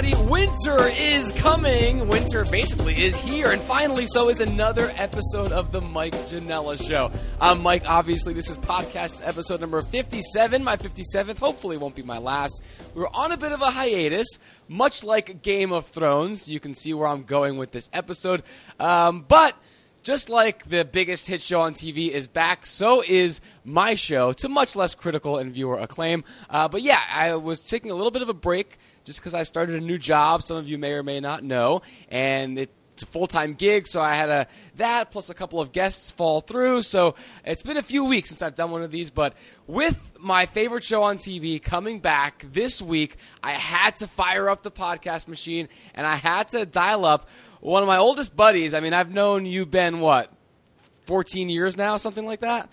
everybody. Winter is coming. Winter basically is here, and finally, so is another episode of the Mike Janella Show. I'm Mike. Obviously, this is podcast episode number 57, my 57th. Hopefully, won't be my last. We were on a bit of a hiatus, much like Game of Thrones. You can see where I'm going with this episode, um, but. Just like the biggest hit show on TV is back, so is my show, to much less critical and viewer acclaim. Uh, but yeah, I was taking a little bit of a break just because I started a new job. Some of you may or may not know, and it it's a full time gig, so I had a that plus a couple of guests fall through. So it's been a few weeks since I've done one of these, but with my favorite show on TV coming back this week, I had to fire up the podcast machine and I had to dial up one of my oldest buddies. I mean, I've known you, Ben, what, 14 years now, something like that?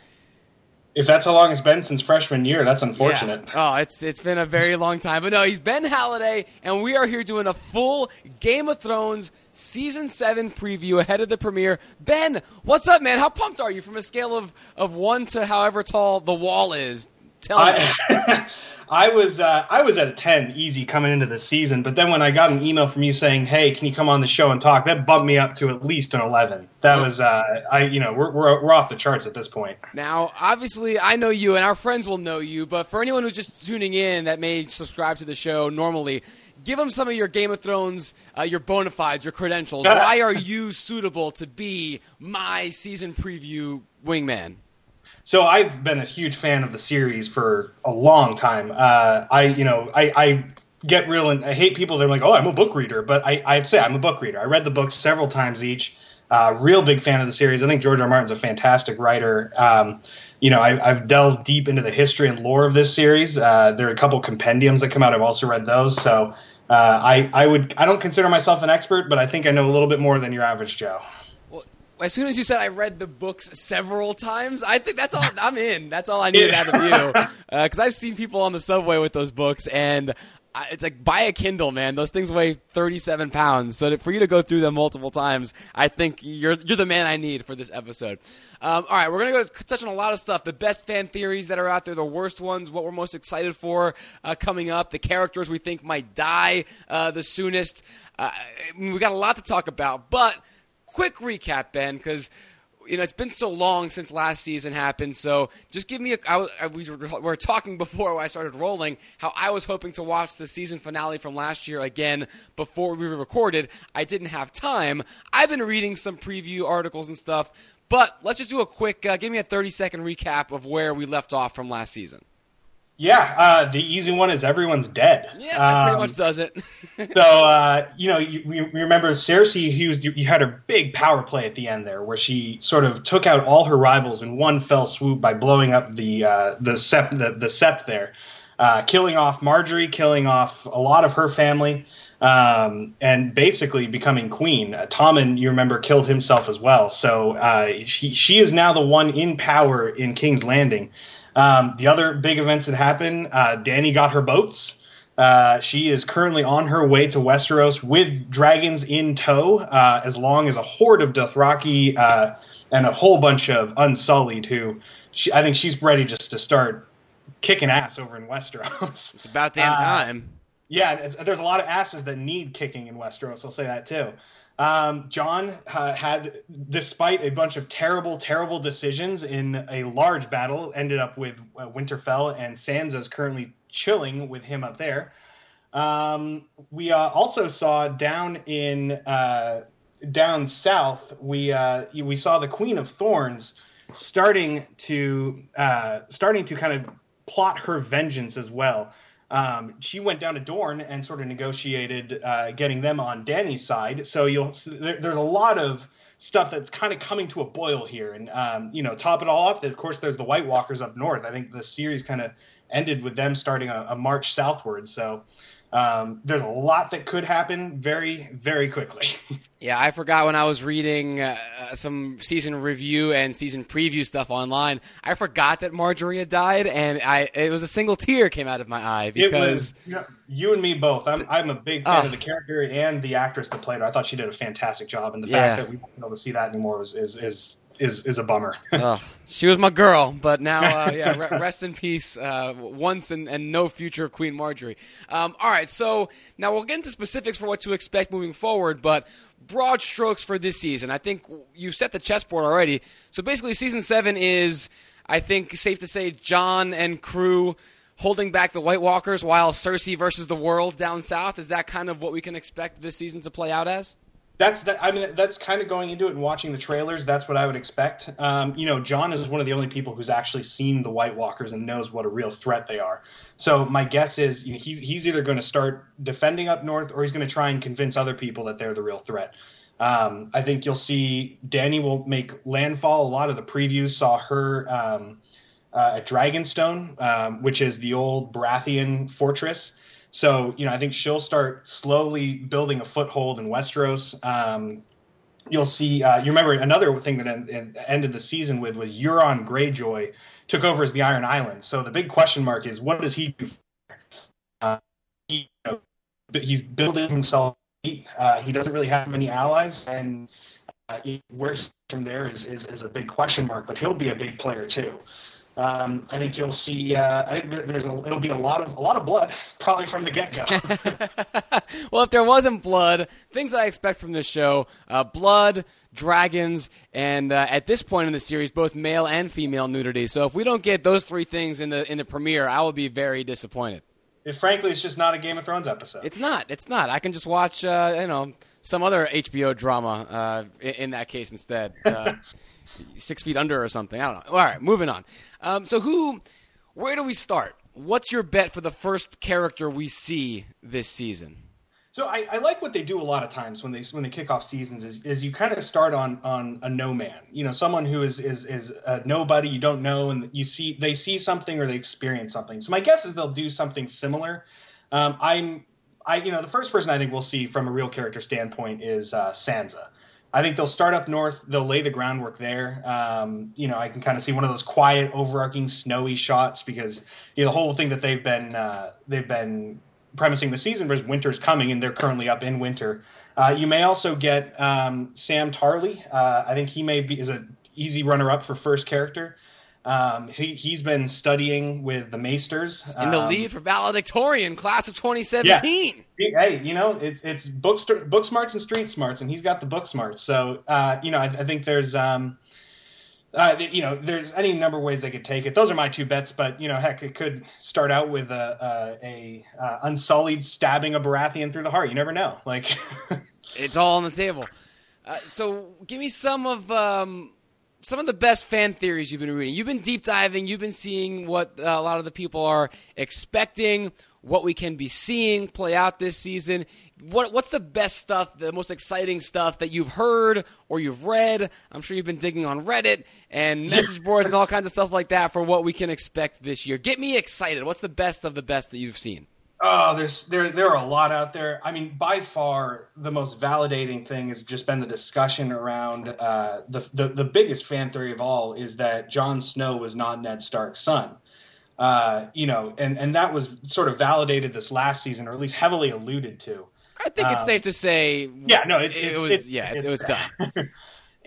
If that's how long it's been since freshman year, that's unfortunate. Yeah. Oh, it's it's been a very long time. But no, he's Ben Halladay, and we are here doing a full Game of Thrones season seven preview ahead of the premiere. Ben, what's up, man? How pumped are you from a scale of, of one to however tall the wall is? Tell me. I, was uh, I was at a ten easy coming into the season, but then when I got an email from you saying, "Hey, can you come on the show and talk?" That bumped me up to at least an eleven. That was uh, I you know we're, we're we're off the charts at this point. Now, obviously, I know you, and our friends will know you. But for anyone who's just tuning in that may subscribe to the show normally, give them some of your Game of Thrones, uh, your bona fides, your credentials. Why are you suitable to be my season preview wingman? So I've been a huge fan of the series for a long time. Uh, I, you know, I, I get real and I hate people. They're like, oh, I'm a book reader, but I, I'd say I'm a book reader. I read the books several times each. Uh, real big fan of the series. I think George R. Martin's a fantastic writer. Um, you know, I, have delved deep into the history and lore of this series. Uh, there are a couple compendiums that come out. I've also read those. So uh, I, I would, I don't consider myself an expert, but I think I know a little bit more than your average Joe as soon as you said I read the books several times, I think that's all I'm in. That's all I needed out of you because uh, I've seen people on the subway with those books, and I, it's like buy a Kindle, man. Those things weigh 37 pounds, so for you to go through them multiple times, I think you're you're the man I need for this episode. Um, all right, we're gonna go touch on a lot of stuff. The best fan theories that are out there, the worst ones, what we're most excited for uh, coming up, the characters we think might die uh, the soonest. Uh, we got a lot to talk about, but quick recap, Ben, because you know it's been so long since last season happened. So just give me a. I, I, we, were, we were talking before I started rolling how I was hoping to watch the season finale from last year again before we recorded. I didn't have time. I've been reading some preview articles and stuff, but let's just do a quick. Uh, give me a thirty second recap of where we left off from last season. Yeah, uh, the easy one is everyone's dead. Yeah, that um, pretty much does it. so uh, you know, you, you, remember Cersei? Hughes, you, you had a big power play at the end there, where she sort of took out all her rivals in one fell swoop by blowing up the uh, the sept the, the sept there, uh, killing off Margaery, killing off a lot of her family, um, and basically becoming queen. Uh, Tommen, you remember, killed himself as well. So uh, she she is now the one in power in King's Landing. Um, the other big events that happen, uh, Dany got her boats. Uh, she is currently on her way to Westeros with dragons in tow, uh, as long as a horde of Dothraki uh, and a whole bunch of Unsullied who she, I think she's ready just to start kicking ass over in Westeros. It's about damn uh, time. yeah, there's a lot of asses that need kicking in Westeros. I'll say that too. Um, Jon uh, had, despite a bunch of terrible, terrible decisions in a large battle, ended up with uh, Winterfell, and Sansa's currently chilling with him up there. Um, we uh, also saw down in uh, down south, we uh, we saw the Queen of Thorns starting to uh, starting to kind of plot her vengeance as well. Um, she went down to Dorne and sort of negotiated uh, getting them on Dany's side. So you'll there, there's a lot of stuff that's kind of coming to a boil here. And um, you know, top it all off, of course, there's the White Walkers up north. I think the series kind of ended with them starting a, a march southward. So um, there's a lot that could happen very, very quickly. yeah, I forgot when I was reading uh, some season review and season preview stuff online. I forgot that Margaery had died, and I it was a single tear came out of my eye because was, you and me both. I'm I'm a big fan uh, of the character and the actress that played her. I thought she did a fantastic job, and the yeah. fact that we weren't able to see that anymore is is, is is is a bummer. she was my girl, but now, uh, yeah, re- rest in peace. Uh, once and, and no future Queen Margaery. Um, all right, so now we'll get into specifics for what to expect moving forward, but broad strokes for this season. I think you set the chessboard already. So basically, season seven is, I think, safe to say, Jon and crew holding back the White Walkers while Cersei versus the world down south. Is that kind of what we can expect this season to play out as? That's that. I mean, that's kind of going into it and watching the trailers. That's what I would expect. Um, you know, Jon is one of the only people who's actually seen the White Walkers and knows what a real threat they are. So my guess is you know, he's he's either going to start defending up north or he's going to try and convince other people that they're the real threat. Um, I think you'll see Dany will make landfall. A lot of the previews saw her um, uh, at Dragonstone, um, which is the old Baratheon fortress. So, you know, I think she'll start slowly building a foothold in Westeros. Um, you'll see, uh, you remember another thing that ended the season with was Euron Greyjoy took over as the Iron Island. So the big question mark is what does he do? Uh, he, you know, he's building himself. Uh, he doesn't really have many allies, and uh, where from there is, is, is a big question mark. But he'll be a big player too. Um, I think you'll see. Uh, I think there's a, it'll be a lot of a lot of blood, probably from the get go. well, if there wasn't blood, things I expect from this show: uh, blood, dragons, and uh, at this point in the series, both male and female nudity. So if we don't get those three things in the in the premiere, I will be very disappointed. If frankly, it's just not a Game of Thrones episode. It's not. It's not. I can just watch, uh, you know, some other HBO drama uh, in, in, that case instead. Six Feet Under or something. I don't know. All right, moving on. Um, so who? Where do we start? What's your bet for the first character we see this season? So I, I, like what they do a lot of times when they when they kick off seasons is, is you kind of start on on a no man, you know, someone who is is is a nobody you don't know, and you see they see something or they experience something. So my guess is they'll do something similar. Um, I'm I you know the first person I think we'll see from a real character standpoint is uh, Sansa. I think they'll start up north. They'll lay the groundwork there. Um, you know, I can kind of see one of those quiet, overarching, snowy shots because you know the whole thing that they've been uh, they've been premising the season was winter's coming, and they're currently up in winter. Uh, you may also get um, Sam Tarly. Uh, I think he may be is an easy runner up for first character. Um, he he's been studying with the Maesters in the um, lead for valedictorian class of 2017. Yeah. Hey, you know it's it's book book smarts and street smarts, and he's got the book smarts. So uh, you know I, I think there's um, uh, you know, there's any number of ways they could take it. Those are my two bets, but you know, heck, it could start out with a, a, a uh, unsullied stabbing a Baratheon through the heart. You never know. Like, it's all on the table. Uh, so, give me some of um, some of the best fan theories you've been reading. You've been deep diving. You've been seeing what uh, a lot of the people are expecting, what we can be seeing play out this season. What what's the best stuff, the most exciting stuff that you've heard or you've read? I'm sure you've been digging on Reddit and message boards and all kinds of stuff like that for what we can expect this year. Get me excited. What's the best of the best that you've seen? Oh, there's there there are a lot out there. I mean, by far the most validating thing has just been the discussion around uh, the, the the biggest fan theory of all is that Jon Snow was not Ned Stark's son. Uh, you know, and and that was sort of validated this last season, or at least heavily alluded to. I think it's um, safe to say. Yeah, no, it's, it, it's, was it's, yeah, it was done.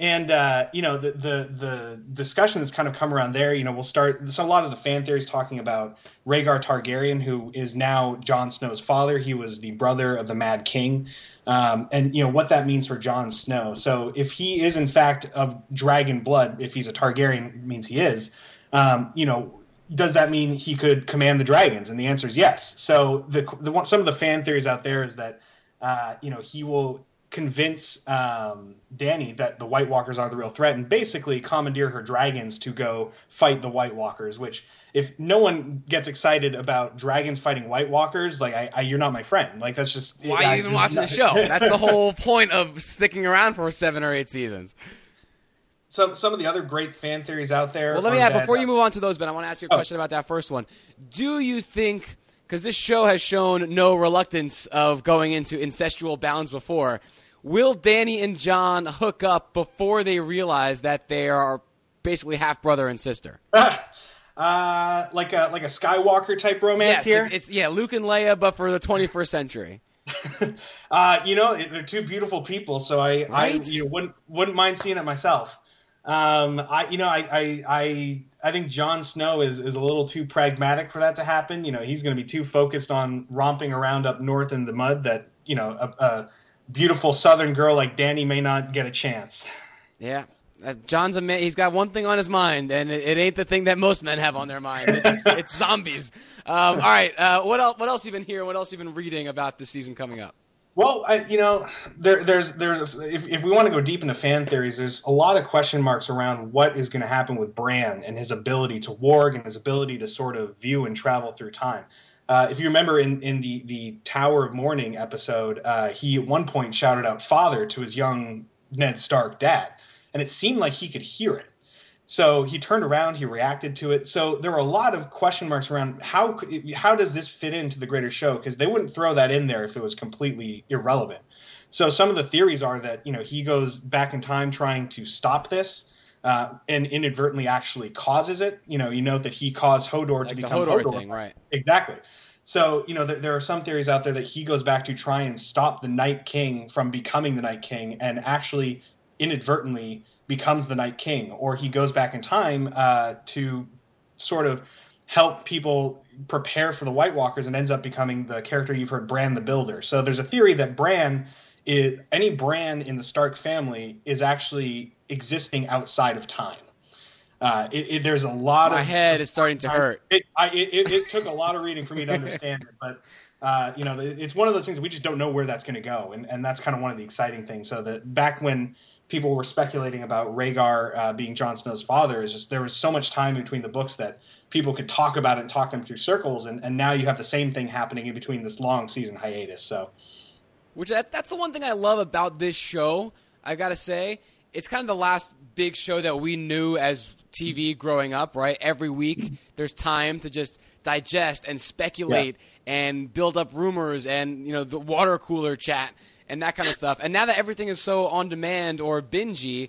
And uh, you know the, the the discussion that's kind of come around there. You know, we'll start. So a lot of the fan theories talking about Rhaegar Targaryen, who is now Jon Snow's father. He was the brother of the Mad King, um, and you know what that means for Jon Snow. So if he is in fact of dragon blood, if he's a Targaryen, means he is. Um, you know, does that mean he could command the dragons? And the answer is yes. So the, the some of the fan theories out there is that uh, you know he will convince um, Dany that the White Walkers are the real threat, and basically commandeer her dragons to go fight the White Walkers. Which, if no one gets excited about dragons fighting White Walkers, like I, I you're not my friend. Like that's just why are you even watching the show? That's the whole point of sticking around for seven or eight seasons. Some some of the other great fan theories out there. Well, let me ask before you uh, move on to those, Ben. I want to ask you a oh. question about that first one. Do you think? Because this show has shown no reluctance of going into incestual bounds before. Will Dany and Jon hook up before they realize that they are basically half brother and sister? uh, like a like a Skywalker type romance yes, here. It's, it's, yeah, Luke and Leia, but for the 21st century. uh, you know, they're two beautiful people, so I, right? I you know, wouldn't wouldn't mind seeing it myself. Um, I, you know, I, I, I, I think Jon Snow is, is a little too pragmatic for that to happen. You know, he's going to be too focused on romping around up north in the mud that, you know, a, a beautiful southern girl like Dany may not get a chance. Yeah. Uh, Jon's a man. He's got one thing on his mind, and it, it ain't the thing that most men have on their mind. It's, it's zombies. Um, all right. Uh, what else? What else you been hearing? What else you been reading about the season coming up? Well, I, you know, there, there's there's if, if we want to go deep into fan theories, there's a lot of question marks around what is going to happen with Bran and his ability to warg and his ability to sort of view and travel through time. Uh, if you remember in, in the, the Tower of Mourning episode, uh, he at one point shouted out "father" to his young Ned Stark dad, and it seemed like he could hear it. So he turned around, he reacted to it. So there were a lot of question marks around how how does this fit into the greater show because they wouldn't throw that in there if it was completely irrelevant. So some of the theories are that you know he goes back in time trying to stop this. Uh, and inadvertently actually causes it. You know, you note that he caused Hodor Like to become Hodor Hodor. thing, right? Exactly. So, you know, th- there are some theories out there that he goes back to try and stop the Night King from becoming the Night King and actually inadvertently becomes the Night King, or he goes back in time uh, to sort of help people prepare for the White Walkers and ends up becoming the character you've heard, Bran the Builder. So there's a theory that Bran is any Bran in the Stark family is actually existing outside of time. Uh, it, it, there's a lot My of head is starting to hurt. it, I, it, it took a lot of reading for me to understand it, but uh, you know, it's one of those things we just don't know where that's going to go, and, and that's kind of one of the exciting things. So that back when people were speculating about Rhaegar uh, being Jon Snow's father, is just there was so much time between the books that people could talk about it and talk them through circles, and, and now you have the same thing happening in between this long season hiatus. So Which that, that's the one thing I love about this show. I gotta say, it's kind of the last big show that we knew as TV growing up. Right, every week there's time to just digest and speculate and build up rumors and you know the water cooler chat and that kind of stuff. And now that everything is so on demand or bingey.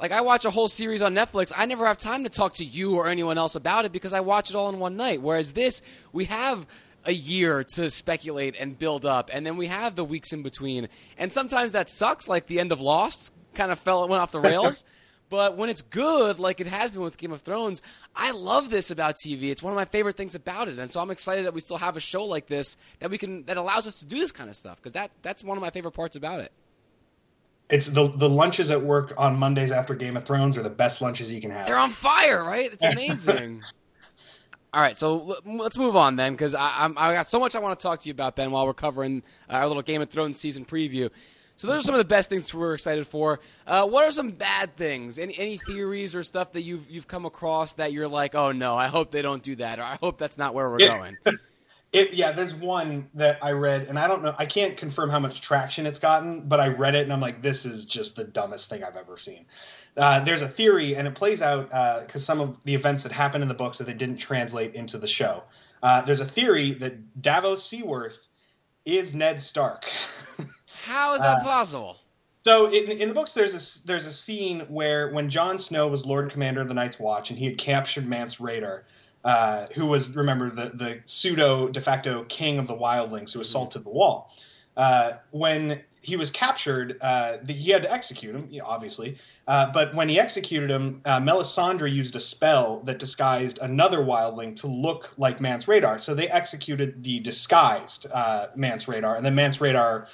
Like I watch a whole series on Netflix, I never have time to talk to you or anyone else about it because I watch it all in one night. Whereas this, we have a year to speculate and build up, and then we have the weeks in between. And sometimes that sucks, like the end of Lost kind of fell went off the rails. But when it's good, like it has been with Game of Thrones, I love this about TV. It's one of my favorite things about it, and so I'm excited that we still have a show like this that we can that allows us to do this kind of stuff because that that's one of my favorite parts about it. it's the the lunches at work on Mondays after Game of Thrones are the best lunches you can have. They're on fire, right? It's amazing. All right, so let's move on then, because I'm I got so much I want to talk to you about Ben while we're covering our little Game of Thrones season preview. So those are some of the best things we're excited for. Uh, what are some bad things? Any any theories or stuff that you've you've come across that you're like, oh no, I hope they don't do that, or I hope that's not where we're Yeah. going. It, yeah, there's one that I read, and I don't know, I can't confirm how much traction it's gotten, but I read it and I'm like, this is just the dumbest thing I've ever seen. Uh, there's a theory, and it plays out because some of the events that happened in the books that they didn't translate into the show. Uh, there's a theory that Davos Seaworth is Ned Stark. How is that possible? So in, in the books, there's a there's a scene where when Jon Snow was Lord Commander of the Night's Watch and he had captured Mance Rayder, uh, who was remember the the pseudo de facto king of the Wildlings who assaulted the Wall. Uh, when he was captured, uh, the, he had to execute him, obviously. Uh, but when he executed him, uh, Melisandre used a spell that disguised another wildling to look like Mance Rayder. So they executed the disguised uh, Mance Rayder, and then Mance Rayder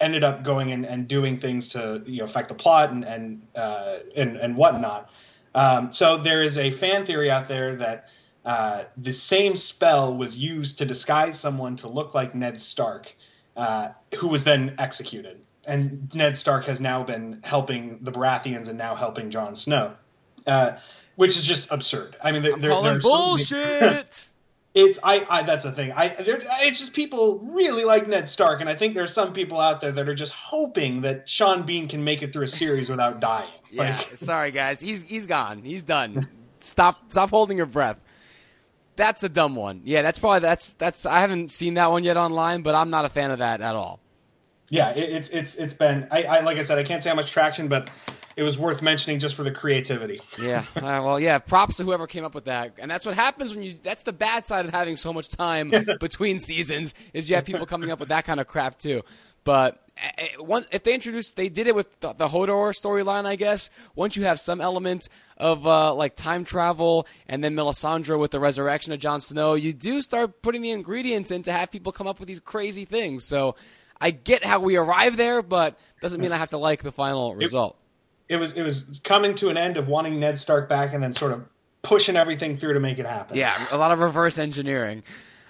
ended up going in and doing things to you know affect the plot and and uh, and, and whatnot. Um, so there is a fan theory out there that uh, the same spell was used to disguise someone to look like Ned Stark, uh, who was then executed. And Ned Stark has now been helping the Baratheons and now helping Jon Snow, uh, which is just absurd. I mean, there, there, Calling there are so many- bullshit. it's I, I that's the thing. I there, it's just people really like Ned Stark, and I think there's some people out there that are just hoping that Sean Bean can make it through a series without dying. Yeah, Like, sorry guys, he's he's gone. He's done. stop stop holding your breath. That's a dumb one. Yeah, that's probably that's that's I haven't seen that one yet online, but I'm not a fan of that at all. yeah, it, it's it's it's been I, I like I said I can't say how much traction, but it was worth mentioning just for the creativity. Yeah, uh, well, yeah. Props to whoever came up with that, and that's what happens when you. That's the bad side of having so much time between seasons is you have people coming up with that kind of crap too. But eh, eh, if they introduced, they did it with the, the Hodor storyline, I guess. Once you have some element of uh, like time travel, and then Melisandre with the resurrection of Jon Snow, you do start putting the ingredients in to have people come up with these crazy things. So I get how we arrive there, but doesn't mean I have to like the final result. It, it was it was coming to an end of wanting Ned Stark back, and then sort of pushing everything through to make it happen. Yeah, a lot of reverse engineering.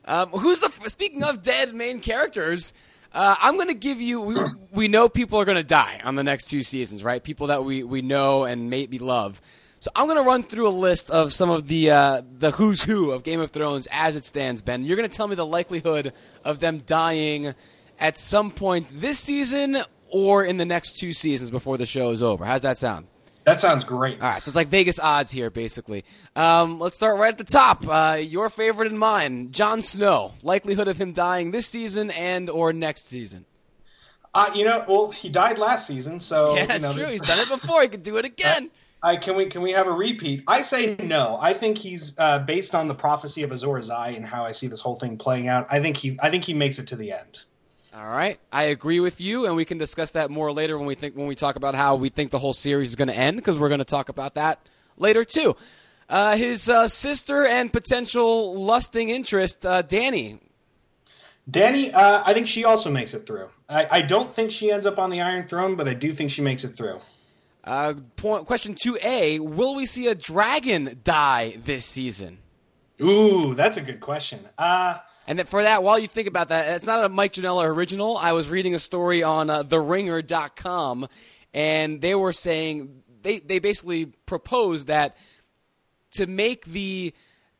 Um, who's the speaking of dead main characters? Uh, I'm going to give you. We, we know people are going to die on the next two seasons, right? People that we, we know and maybe love. So I'm going to run through a list of some of the uh, the who's who of Game of Thrones as it stands. Ben, you're going to tell me the likelihood of them dying at some point this season or in the next two seasons before the show is over. How's that sound? That sounds great. All right, so it's like Vegas odds here, basically. Um, let's start right at the top. Uh, your favorite and mine, Jon Snow. Likelihood of him dying this season and or next season. Uh, you know, well, he died last season, so yeah, that's you know, true. He's done it before. He could do it again. I, can we can we have a repeat? I say no. I think he's uh, based on the prophecy of Azor Ahai and how I see this whole thing playing out. I think he I think he makes it to the end. All right, I agree with you, and we can discuss that more later when we think when we talk about how we think the whole series is going to end because we're going to talk about that later too. Uh, his uh, sister and potential lusting interest, uh, Danny. Dany, uh, I think she also makes it through. I, I, don't think she ends up on the Iron Throne, but I do think she makes it through. Uh, point, question two A: Will we see a dragon die this season? Ooh, that's a good question. And for that, while you think about that, it's not a Mike Janela original. I was reading a story on uh, TheRinger.com, and they were saying they they basically proposed that to make the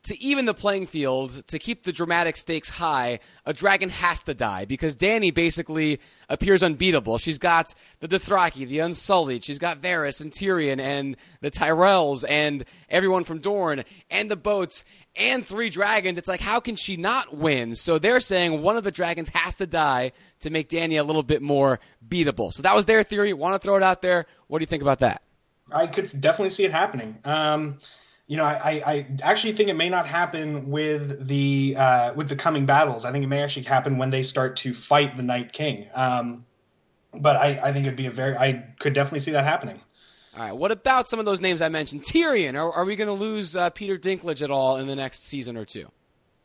to even the playing field, to keep the dramatic stakes high, a dragon has to die because Dany basically appears unbeatable. She's got the Dothraki, the Unsullied, she's got Varys and Tyrion and the Tyrells and everyone from Dorne and the boats and three dragons. It's like, how can she not win? So they're saying one of the dragons has to die to make Dany a little bit more beatable. So that was their theory. Want to throw it out there? What do you think about that? I could definitely see it happening. Um, you know, I, I actually think it may not happen with the uh, with the coming battles. I think it may actually happen when they start to fight the Night King. Um, but I, I think it'd be a very I could definitely see that happening. All right. What about some of those names I mentioned? Tyrion. Are, are we going to lose uh, Peter Dinklage at all in the next season or two?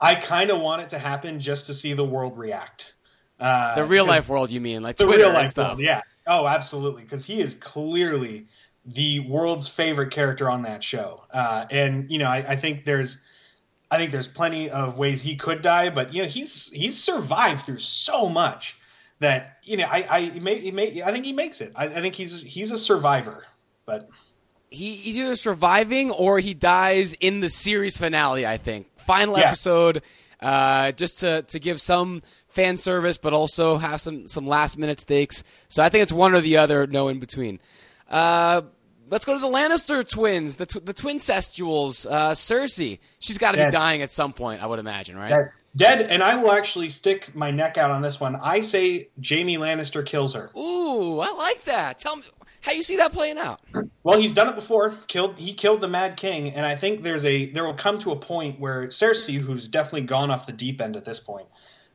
I kind of want it to happen just to see the world react. Uh, the real life world, you mean, like the Twitter real life stuff? World, yeah. Oh, absolutely. Because he is clearly the world's favorite character on that show. Uh, and you know, I, I, think there's, I think there's plenty of ways he could die, but you know, he's he's survived through so much that you know, I I may, may I think he makes it. I, I, think he's he's a survivor, but. He, he's either surviving or he dies in the series finale. I think final yeah. episode, uh, just to to give some fan service, but also have some some last minute stakes. So I think it's one or the other, no in between. Uh, let's go to the Lannister twins, the tw- the twincestuals. Uh, Cersei, she's got to be dying at some point, I would imagine, right? Dead. Dead, and I will actually stick my neck out on this one. I say Jaime Lannister kills her. Ooh, I like that. Tell me how you see that playing out. Well, he's done it before. Killed he killed the Mad King, and I think there's a there will come to a point where Cersei, who's definitely gone off the deep end at this point,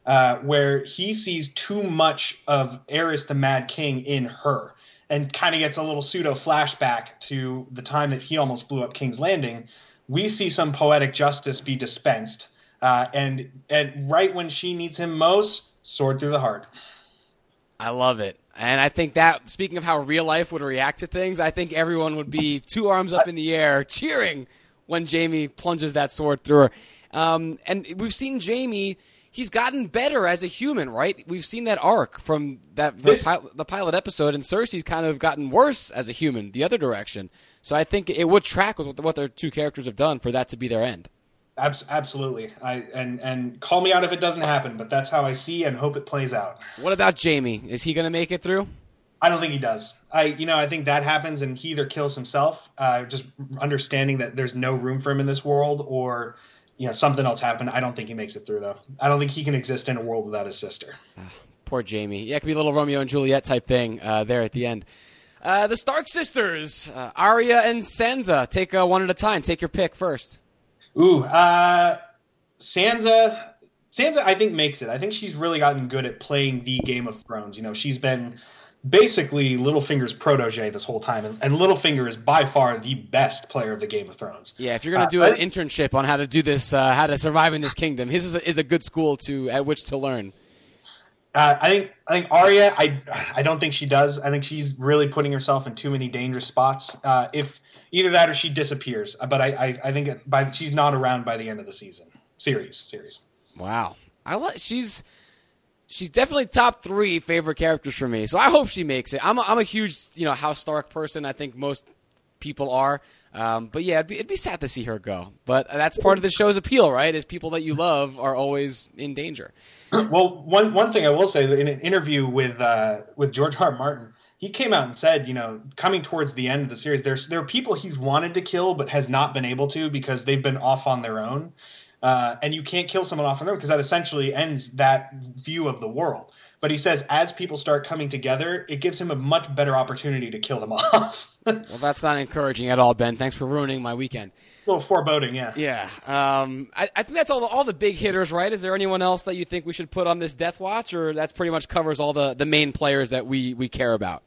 uh, where he sees too much of Aerys the Mad King in her and kind of gets a little pseudo flashback to the time that he almost blew up King's Landing, we see some poetic justice be dispensed. Uh, and and right when she needs him most, sword through the heart. I love it. And I think that, speaking of how real life would react to things, I think everyone would be two arms up in the air cheering when Jaime plunges that sword through her. Um, and we've seen Jaime he's gotten better as a human, right? We've seen that arc from that the, pilot, the pilot episode, and Cersei's kind of gotten worse as a human, the other direction. So I think it would track with what their two characters have done for that to be their end. Absolutely, I and and call me out if it doesn't happen, but that's how I see and hope it plays out. What about Jaime? Is he going to make it through? I don't think he does. I, you know, I think that happens, and he either kills himself, uh, just understanding that there's no room for him in this world, or you know something else happened. I don't think he makes it through though. I don't think he can exist in a world without his sister. poor Jaime. Yeah, it could be a little Romeo and Juliet type thing uh, there at the end. Uh, the Stark sisters, uh, Arya and Sansa. Take uh, one at a time. Take your pick first. Ooh, uh, Sansa. Sansa, I think makes it. I think she's really gotten good at playing the Game of Thrones. You know, she's been basically Littlefinger's protege this whole time, and, and Littlefinger is by far the best player of the Game of Thrones. Yeah, if you're gonna do uh, an internship on how to do this, uh, how to survive in this kingdom, his is a, is a good school to at which to learn. Uh, I think I think Arya. I I don't think she does. I think she's really putting herself in too many dangerous spots. Uh, if either that or she disappears, but I I, I think by she's not around by the end of the season series series. Wow, I let she's she's definitely top three favorite characters for me. So I hope she makes it. I'm a, I'm a huge you know House Stark person. I think most people are. Um, but yeah, it'd be, it'd be sad to see her go. But that's part of the show's appeal, right? Is people that you love are always in danger. Well, one one thing I will say in an interview with uh, with George R. Martin, he came out and said, you know, coming towards the end of the series, there's there are people he's wanted to kill but has not been able to because they've been off on their own. Uh, and you can't kill someone off on their own because that essentially ends that view of the world. But he says as people start coming together, it gives him a much better opportunity to kill them off. well, that's not encouraging at all, Ben. Thanks for ruining my weekend. A little foreboding, yeah. Yeah. Um, I, I, think that's all the, all the big hitters, right? Is there anyone else that you think we should put on this Death Watch, or that's pretty much covers all the, the main players that we, we care about?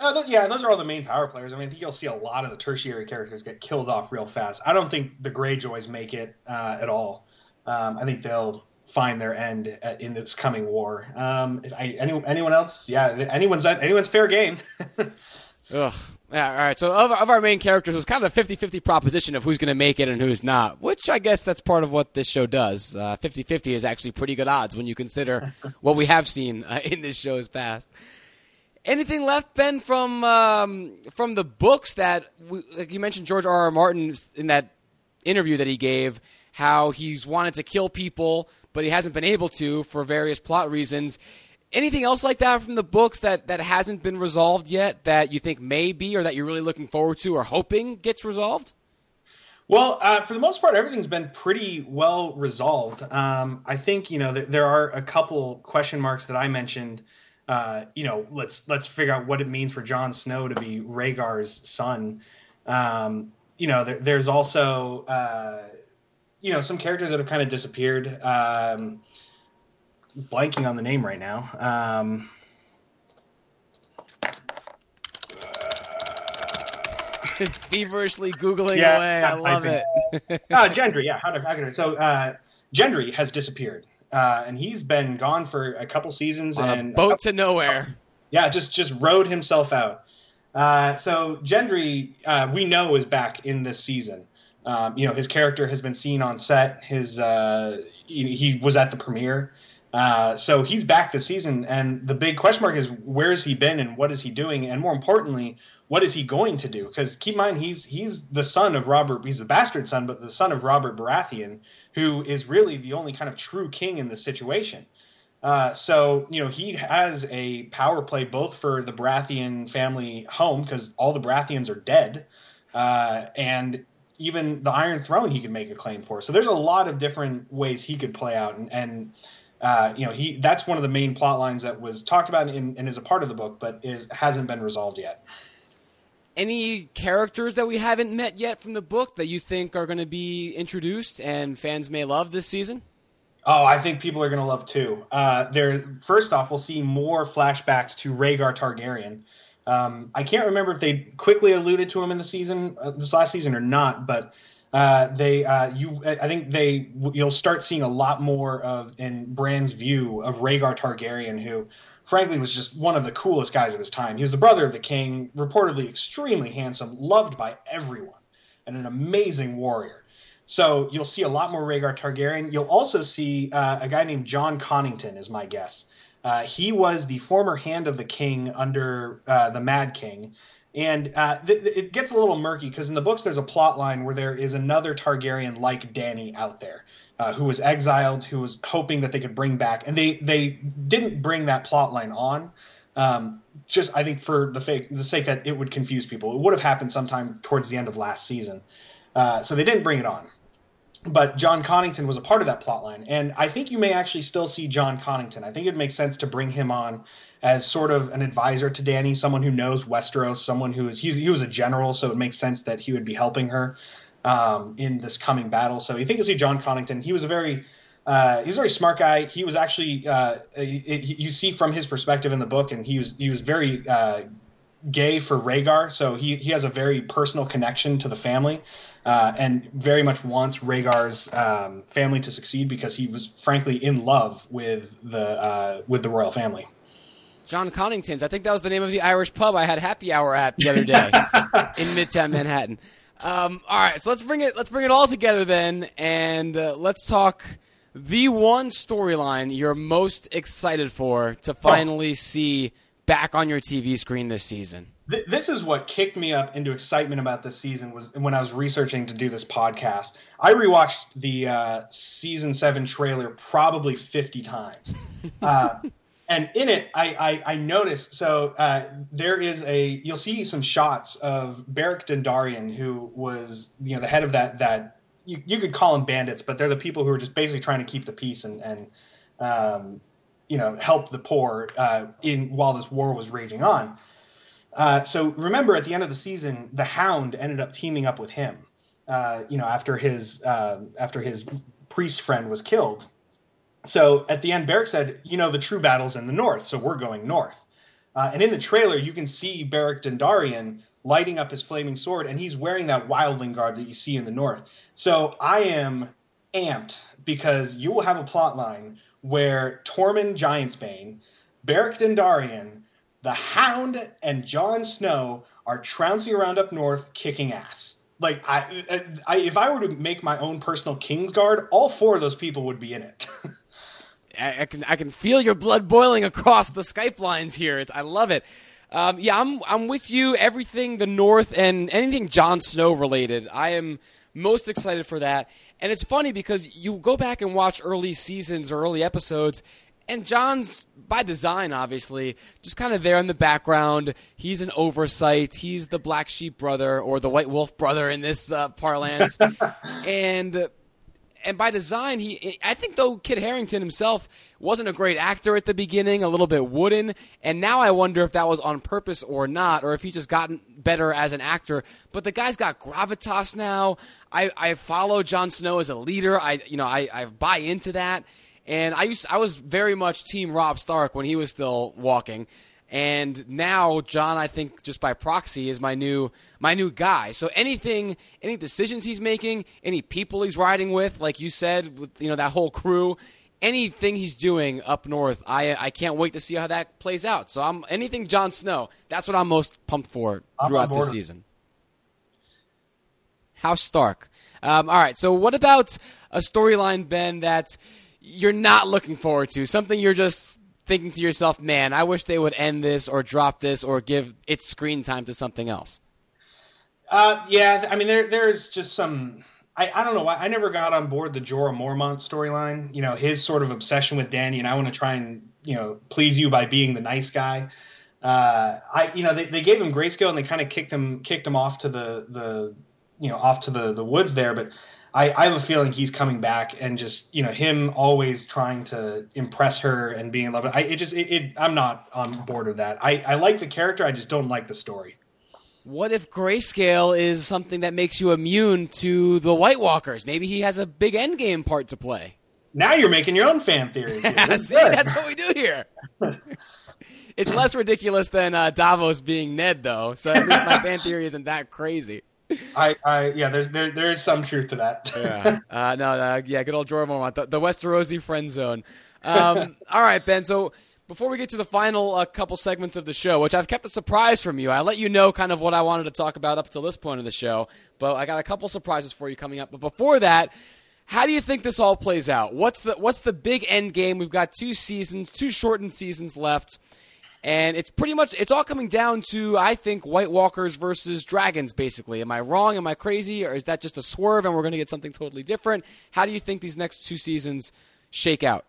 Uh, th- yeah, those are all the main power players. I mean, I think you'll see a lot of the tertiary characters get killed off real fast. I don't think the Greyjoys make it uh, at all. Um, I think they'll find their end at, in this coming war. Um, I, any, anyone else? Yeah, anyone's anyone's fair game. Ugh. Yeah, all right. So of, of our main characters, it was kind of a 50-50 proposition of who's going to make it and who's not, which I guess that's part of what this show does. Uh, 50-50 is actually pretty good odds when you consider what we have seen uh, in this show's past. Anything left, Ben, from um, from the books that, we, like you mentioned, George R. R. Martin in that interview that he gave, how he's wanted to kill people, but he hasn't been able to for various plot reasons. Anything else like that from the books that, that hasn't been resolved yet that you think may be or that you're really looking forward to or hoping gets resolved? Well, uh, for the most part, everything's been pretty well resolved. Um, I think you know th- there are a couple question marks that I mentioned. Uh, you know, let's let's figure out what it means for Jon Snow to be Rhaegar's son. Um, you know, there, there's also uh, you know some characters that have kind of disappeared. Um, blanking on the name right now. Um, Feverishly googling yeah, away. I love it. uh, Gendry, yeah. How to, how to, so uh, Gendry has disappeared, uh, and he's been gone for a couple seasons On and a boat couple, to nowhere. Yeah, just just rode himself out. Uh, so Gendry, uh, we know, is back in this season. Um, you know, his character has been seen on set. His uh, he, he was at the premiere. Uh, so he's back this season, and the big question mark is where has he been and what is he doing, and more importantly, what is he going to do? Because keep in mind he's he's the son of Robert, he's the bastard son, but the son of Robert Baratheon, who is really the only kind of true king in this situation. Uh, so you know he has a power play both for the Baratheon family home because all the Baratheons are dead, uh, and even the Iron Throne he could make a claim for. So there's a lot of different ways he could play out, and, and uh, you know, he that's one of the main plot lines that was talked about in, and is a part of the book, but is hasn't been resolved yet. Any characters that we haven't met yet from the book that you think are going to be introduced and fans may love this season? Oh, I think people are going to love too. Uh, there, first off, we'll see more flashbacks to Rhaegar Targaryen. Um, I can't remember if they quickly alluded to him in the season, uh, this last season, or not, but uh, they uh, you I think they you'll start seeing a lot more of in Bran's view of Rhaegar Targaryen, who frankly was just one of the coolest guys of his time. He was the brother of the king, reportedly extremely handsome, loved by everyone, and an amazing warrior. So you'll see a lot more Rhaegar Targaryen. You'll also see uh, a guy named Jon Connington, is my guess. Uh, he was the former hand of the king under uh, the Mad King, and uh, th- th- it gets a little murky because in the books there's a plot line where there is another Targaryen like Dany out there uh, who was exiled, who was hoping that they could bring back, and they they didn't bring that plot line on. Um, just I think for the, fake, the sake that it would confuse people, it would have happened sometime towards the end of last season, uh, so they didn't bring it on. but Jon Connington was a part of that plot line, and I think you may actually still see Jon Connington. I think it makes sense to bring him on as sort of an advisor to Dany, someone who knows Westeros, someone who is he was a general, so it makes sense that he would be helping her um, in this coming battle. So you think you'll see Jon Connington. He was a very uh, he's a very smart guy. He was actually uh, you see from his perspective in the book, and he was he was very uh, gay for Rhaegar, so he he has a very personal connection to the family. Uh, and very much wants Rhaegar's um, family to succeed because he was frankly in love with the uh, with the royal family. Jon Connington's. I think that was the name of the Irish pub I had happy hour at the other day in Midtown Manhattan. Um, all right, so let's bring it let's bring it all together then, and uh, let's talk the one storyline you're most excited for to finally oh. see back on your TV screen this season? This is what kicked me up into excitement about this season was when I was researching to do this podcast. I rewatched the uh, season seven trailer probably 50 times. Uh, and in it, I, I, I noticed so uh, there is a you'll see some shots of Beric Dondarrion, who was you know the head of that that you, you could call them bandits, but they're the people who are just basically trying to keep the peace and and um, you know help the poor uh, in while this war was raging on. Uh, so remember, at the end of the season, the Hound ended up teaming up with him. Uh, you know, after his uh, after his priest friend was killed. So at the end, Beric said, "You know, the true battle's in the north, so we're going north." Uh, and in the trailer, you can see Beric Dondarrion lighting up his flaming sword, and he's wearing that wildling garb that you see in the north. So I am amped because you will have a plot line where Tormund Giantsbane, Beric Dondarrion, the Hound, and Jon Snow are trouncing around up north kicking ass. Like I, I, if I were to make my own personal Kingsguard, all four of those people would be in it. I, I, can I can feel your blood boiling across the Skype lines here. It's, I love it. Um, yeah, I'm I'm with you. Everything the North and anything Jon Snow related, I am most excited for that. And it's funny because you go back and watch early seasons or early episodes, and Jon's by design, obviously, just kind of there in the background. He's an oversight. He's the black sheep brother or the white wolf brother in this uh, parlance, and and by design, he I think though Kit Harington himself wasn't a great actor at the beginning, a little bit wooden, and now I wonder if that was on purpose or not, or if he's just gotten better as an actor. But the guy's got gravitas now. I, I follow Jon Snow as a leader. I you know I, I buy into that, and I used I was very much Team Robb Stark when he was still walking. And now Jon, I think, just by proxy, is my new my new guy. So anything, any decisions he's making, any people he's riding with, like you said, with you know that whole crew, anything he's doing up north, I I can't wait to see how that plays out. So I'm anything Jon Snow. That's what I'm most pumped for throughout this season. House Stark. Um, all right. So what about a storyline, Ben, that you're not looking forward to? Something you're just thinking to yourself, man, I wish they would end this or drop this or give its screen time to something else? Uh, yeah, I mean, there there's just some. I, I don't know why I never got on board the Jorah Mormont storyline. You know, his sort of obsession with Dany, and I want to try and you know please you by being the nice guy. Uh, I you know they, they gave him grayscale and they kind of kicked him kicked him off to the the you know off to the the woods there, but I, I have a feeling he's coming back and just you know him always trying to impress her and being in love. I it just it, it I'm not on board with that. I I like the character. I just don't like the story. What if grayscale is something that makes you immune to the White Walkers? Maybe he has a big endgame part to play. Now you're making your own fan theories. That's See, that's what we do here. it's less ridiculous than uh, Davos being Ned, though. So at least my fan theory isn't that crazy. I, I, yeah, there's there there is some truth to that. yeah, uh, no, uh, yeah, good old Jorah Mormont, the, the Westerosi friend zone. Um, all right, Ben. So before we get to the final uh, couple segments of the show, which I've kept a surprise from you, I let you know kind of what I wanted to talk about up to this point of the show, but I got a couple surprises for you coming up. But before that, how do you think this all plays out? What's the what's the big end game? We've got two seasons, two shortened seasons left. And it's pretty much it's all coming down to I think White Walkers versus dragons basically. Am I wrong? Am I crazy? Or is that just a swerve and we're going to get something totally different? How do you think these next two seasons shake out?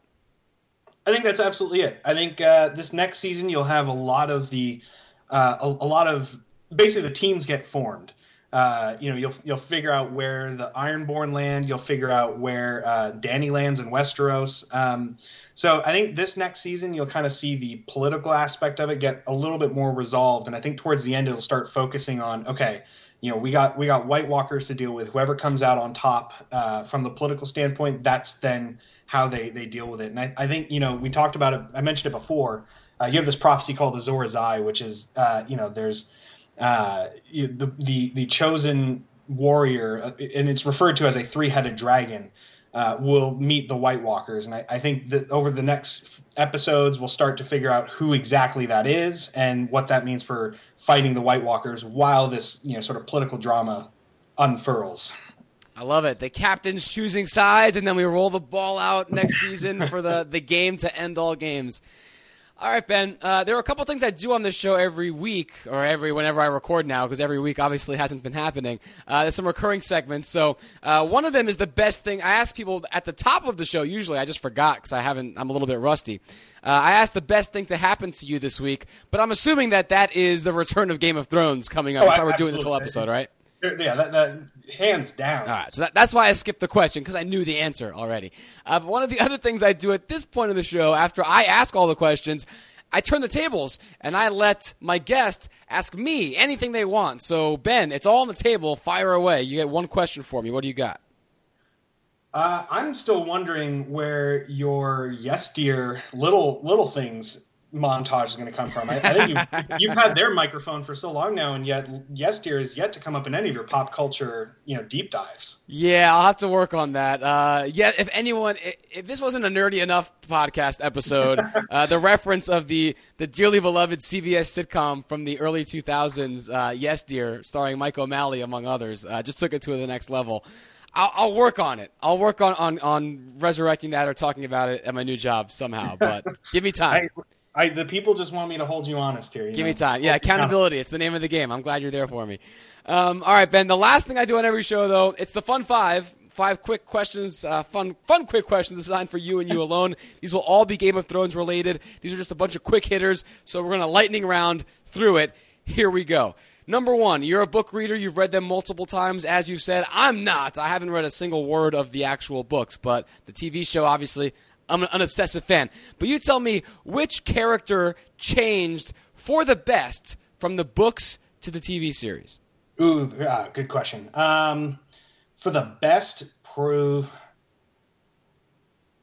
I think that's absolutely it. I think uh, this next season you'll have a lot of the uh, a, a, lot of basically the teams get formed. Uh, you know, you'll you'll figure out where the Ironborn land. You'll figure out where uh, Dany lands in Westeros. Um, so I think this next season you'll kind of see the political aspect of it get a little bit more resolved, and I think towards the end it'll start focusing on okay, you know, we got we got White Walkers to deal with. Whoever comes out on top uh, from the political standpoint, that's then how they they deal with it. And I, I think you know we talked about it. I mentioned it before. Uh, you have this prophecy called the Azor Ahai, which is uh, you know there's uh, the the the chosen warrior, uh, and it's referred to as a three-headed dragon uh, will meet the White Walkers, and I, I, think that over the next episodes we'll start to figure out who exactly that is and what that means for fighting the White Walkers while this you know sort of political drama unfurls. I love it. The captain's choosing sides, and then we roll the ball out next season for the, the game to end all games. All right, Ben. Uh, there are a couple things I do on this show every week, or every whenever I record now, because every week obviously hasn't been happening. Uh, there's some recurring segments. So uh, one of them is the best thing. I ask people at the top of the show. Usually, I just forgot because I haven't. I'm a little bit rusty. Uh, I asked the best thing to happen to you this week, but I'm assuming that that is the return of Game of Thrones coming up. Oh, that's why we're doing this whole episode, right? Yeah, that, that hands down. All right, so that, that's why I skipped the question because I knew the answer already. Uh, but one of the other things I do at this point of the show, after I ask all the questions, I turn the tables and I let my guest ask me anything they want. So Ben, it's all on the table. Fire away. You get one question for me. What do you got? Uh, I'm still wondering where your yes dear little little things montage is going to come from. I, I think you've, you've, had their microphone for so long now, and yet Yes Dear is yet to come up in any of your pop culture, you know, deep dives. Yeah, I'll have to work on that. Uh, yeah, if anyone, if this wasn't a nerdy enough podcast episode, uh, the reference of the the dearly beloved CBS sitcom from the early 2000s, uh, Yes Dear, starring Mike O'Malley among others, uh, just took it to the next level. I'll, I'll, work on it. I'll work on, on, on resurrecting that or talking about it at my new job somehow. But give me time. I the people just want me to hold you honest here. You Give know? me time. Yeah, accountability. It's the name of the game. I'm glad you're there for me. Um, all right, Ben. The last thing I do on every show, though, it's the fun five. Five quick questions, uh, fun, fun, quick questions designed for you and you alone. These will all be Game of Thrones related. These are just a bunch of quick hitters. So we're going to lightning round through it. Here we go. Number one, you're a book reader. You've read them multiple times, as you've said. I'm not. I haven't read a single word of the actual books, but the TV show, obviously, I'm an obsessive fan. But you tell me which character changed for the best from the books to the TV series. Ooh, uh, good question. Um, for the best, prove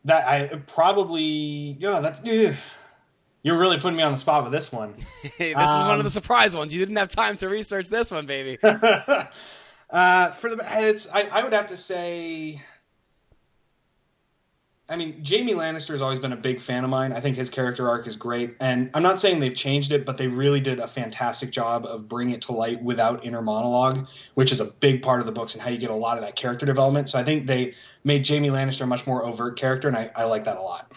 that I probably, know, that's. Ugh. You're really putting me on the spot with this one. this um, was one of the um, surprise ones. You didn't have time to research this one, baby. uh, for the, it's, I, I would have to say I mean, Jaime Lannister has always been a big fan of mine. I think his character arc is great, and I'm not saying they've changed it, but they really did a fantastic job of bringing it to light without inner monologue, which is a big part of the books and how you get a lot of that character development. So I think they made Jaime Lannister a much more overt character, and I, I like that a lot.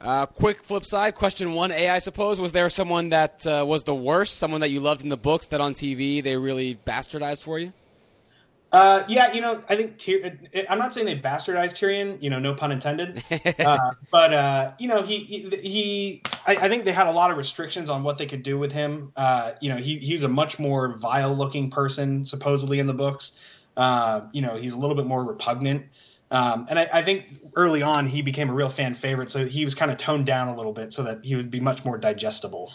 Uh, quick flip side, question one A, I suppose. Was there someone that uh, was the worst, someone that you loved in the books that on TV they really bastardized for you? Uh, yeah, you know, I think Tyr- I'm not saying they bastardized Tyrion, you know, no pun intended. uh, but uh, you know, he he, he I, I, think they had a lot of restrictions on what they could do with him. Uh, you know, he he's a much more vile looking person supposedly in the books. Uh, you know, he's a little bit more repugnant. Um, and I, I, think early on he became a real fan favorite, so he was kind of toned down a little bit so that he would be much more digestible.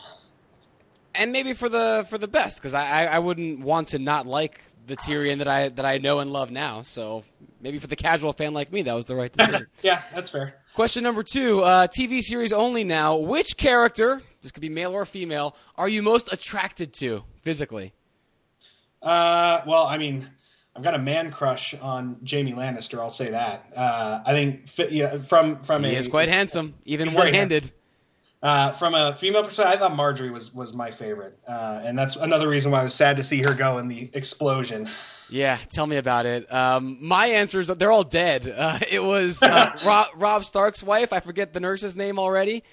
And maybe for the for the best, because I, I wouldn't want to not like the Tyrion that I that I know and love now. So maybe for the casual fan like me, that was the right decision. yeah, that's fair. Question number two: uh, TV series only now. Which character, this could be male or female, are you most attracted to physically? Uh, well, I mean, I've got a man crush on Jaime Lannister. I'll say that. Uh, I think yeah, from from he a, is quite handsome, even one handed. Uh, from a female perspective, I thought Margaery was was my favorite, uh, and that's another reason why I was sad to see her go in the explosion. Yeah, tell me about it. Um, my answers, they're all dead. Uh, it was uh, Rob, Robb Stark's wife. I forget the nurse's name already,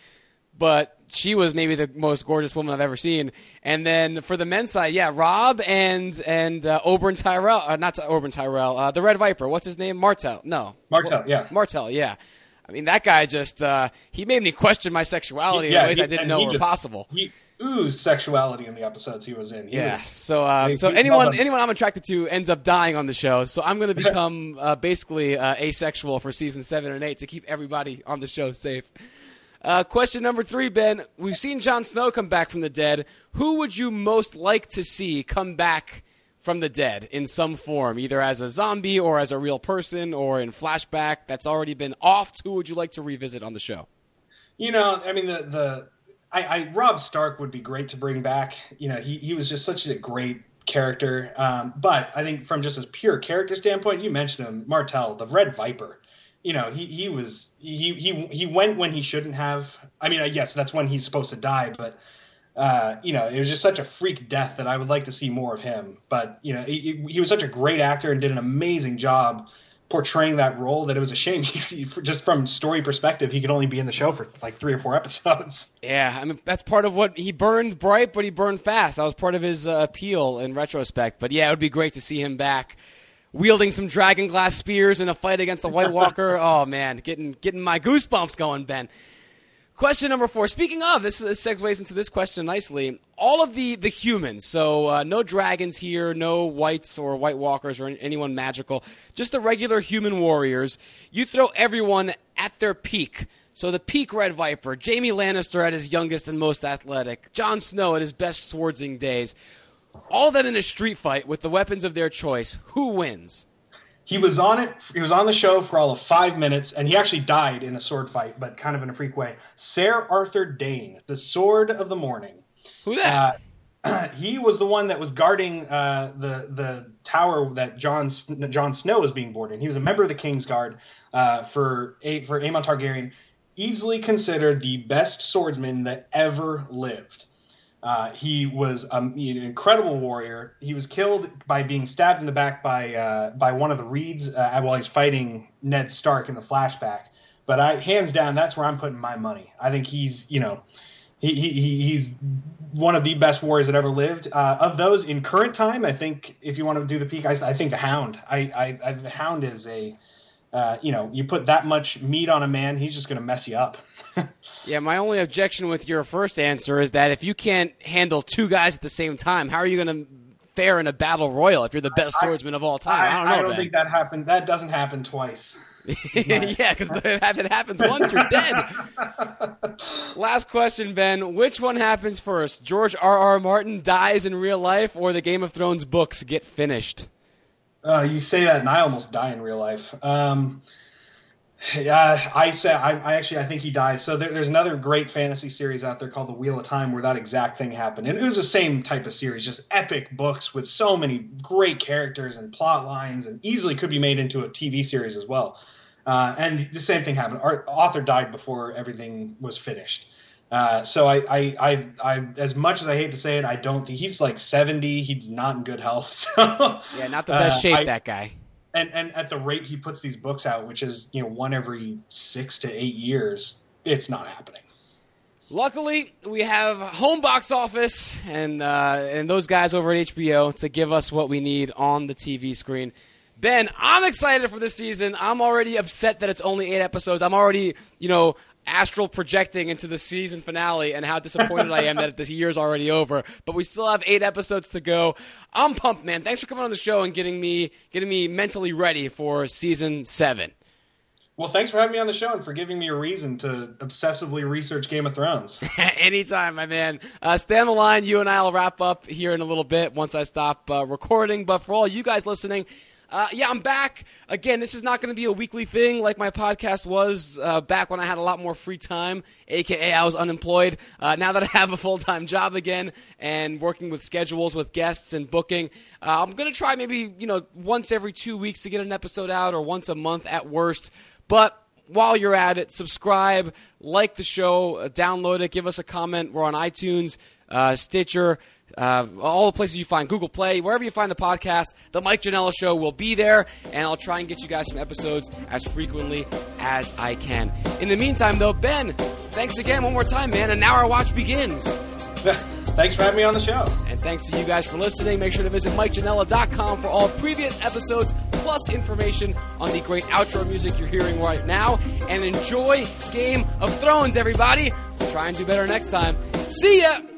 but she was maybe the most gorgeous woman I've ever seen. And then for the men's side, yeah, Robb and and uh, Oberyn Tyrell, uh, not Oberyn Tyrell, uh, the Red Viper. What's his name? Martell. No, Martell. Yeah, Martell. Yeah. I mean, that guy just uh, he made me question my sexuality yeah, in ways he, I didn't know were just, possible. He, ooze sexuality in the episodes he was in. He yeah. was- so uh, he- so anyone anyone I'm attracted to ends up dying on the show. So I'm going to become uh, basically uh, asexual for season seven and eight to keep everybody on the show safe. Uh, question number three, Ben. We've seen Jon Snow come back from the dead. Who would you most like to see come back from the dead in some form, either as a zombie or as a real person or in flashback that's already been offed? Who would you like to revisit on the show? You know, I mean, the the I, I Robb Stark would be great to bring back. You know, he he was just such a great character. Um, but I think from just a pure character standpoint, you mentioned him, Martell, the Red Viper. You know, he he was he he he went when he shouldn't have. I mean, i yes, that's when he's supposed to die, but. Uh, you know, it was just such a freak death that I would like to see more of him. But you know, he, he was such a great actor and did an amazing job portraying that role that it was a shame. He, just from story perspective, he could only be in the show for like three or four episodes. Yeah, I mean that's part of what he burned bright, but he burned fast. That was part of his uh, appeal in retrospect. But yeah, it would be great to see him back, wielding some dragon glass spears in a fight against the White Walker. oh man, getting getting my goosebumps going, Ben. Question number four. Speaking of, this, segues into this question nicely. All of the, the humans, so uh, no dragons here, no whites or White Walkers or anyone magical, just the regular human warriors. You throw everyone at their peak. So the peak Red Viper, Jaime Lannister at his youngest and most athletic, Jon Snow at his best swordsing days. All that in a street fight with the weapons of their choice. Who wins? He was on it. He was on the show for all of five minutes, and he actually died in a sword fight, but kind of in a freak way. Sir Arthur Dayne, the Sword of the Morning. Who that? Uh, he was the one that was guarding uh, the the tower that John Jon Snow was being born in. He was a member of the Kingsguard uh, for a, for Aemon Targaryen, easily considered the best swordsman that ever lived. Uh, he was um, an incredible warrior. He was killed by being stabbed in the back by uh, by one of the reeds uh, while he's fighting Ned Stark in the flashback. But I, hands down, that's where I'm putting my money. I think he's, you know, he, he he's one of the best warriors that ever lived. Uh, of those in current time, I think if you want to do the peak, I, I think the Hound. I, I, I the Hound is a, uh, you know, you put that much meat on a man, he's just going to mess you up. Yeah, my only objection with your first answer is that if you can't handle two guys at the same time, how are you going to fare in a battle royal if you're the best swordsman of all time? I, don't know. I don't Ben. think that happened. That doesn't happen twice. yeah, because if it happens once, you're dead. Last question, Ben. Which one happens first? George R. R. Martin dies in real life, or the Game of Thrones books get finished? Uh, you say that, and I almost die in real life. Um, yeah, I say I, I actually I think he dies. So there, there's another great fantasy series out there called The Wheel of Time where that exact thing happened, and it was the same type of series, just epic books with so many great characters and plot lines, and easily could be made into a TV series as well. Uh, and the same thing happened. Our author died before everything was finished. Uh, so I, I, I, I, as much as I hate to say it, I don't think he's like 70. He's not in good health. So, Yeah, not the best uh, shape, I- that guy. and and at the rate he puts these books out, which is you know one every six to eight years, it's not happening. Luckily, we have home box office and uh, and those guys over at HBO to give us what we need on the TV screen. Ben, I'm excited for this season. I'm already upset that it's only eight episodes. I'm already, you know, astral projecting into the season finale and how disappointed I am that this year's already over. But we still have eight episodes to go. I'm pumped, man. Thanks for coming on the show and getting me getting me mentally ready for season seven. Well, thanks for having me on the show and for giving me a reason to obsessively research Game of Thrones. Anytime, my man. Uh, stay on the line. You and I will wrap up here in a little bit once I stop uh, recording. But for all you guys listening, uh, yeah, I'm back. Again, this is not going to be a weekly thing like my podcast was uh, back when I had a lot more free time, aka I was unemployed. Uh, now that I have a full time job again and working with schedules with guests and booking, uh, I'm going to try maybe you know once every two weeks to get an episode out or once a month at worst. But while you're at it, subscribe, like the show, uh, download it, give us a comment. We're on iTunes, uh, Stitcher, uh, all the places you find Google Play, wherever you find the podcast. The Mike Janella Show will be there, and I'll try and get you guys some episodes as frequently as I can. In the meantime, though, Ben, thanks again one more time, man. And now our watch begins. thanks for having me on the show. And thanks to you guys for listening. Make sure to visit MikeJanella.com for all previous episodes, plus information on the great outro music you're hearing right now. And enjoy Game of Thrones, everybody. Try and do better next time. See ya!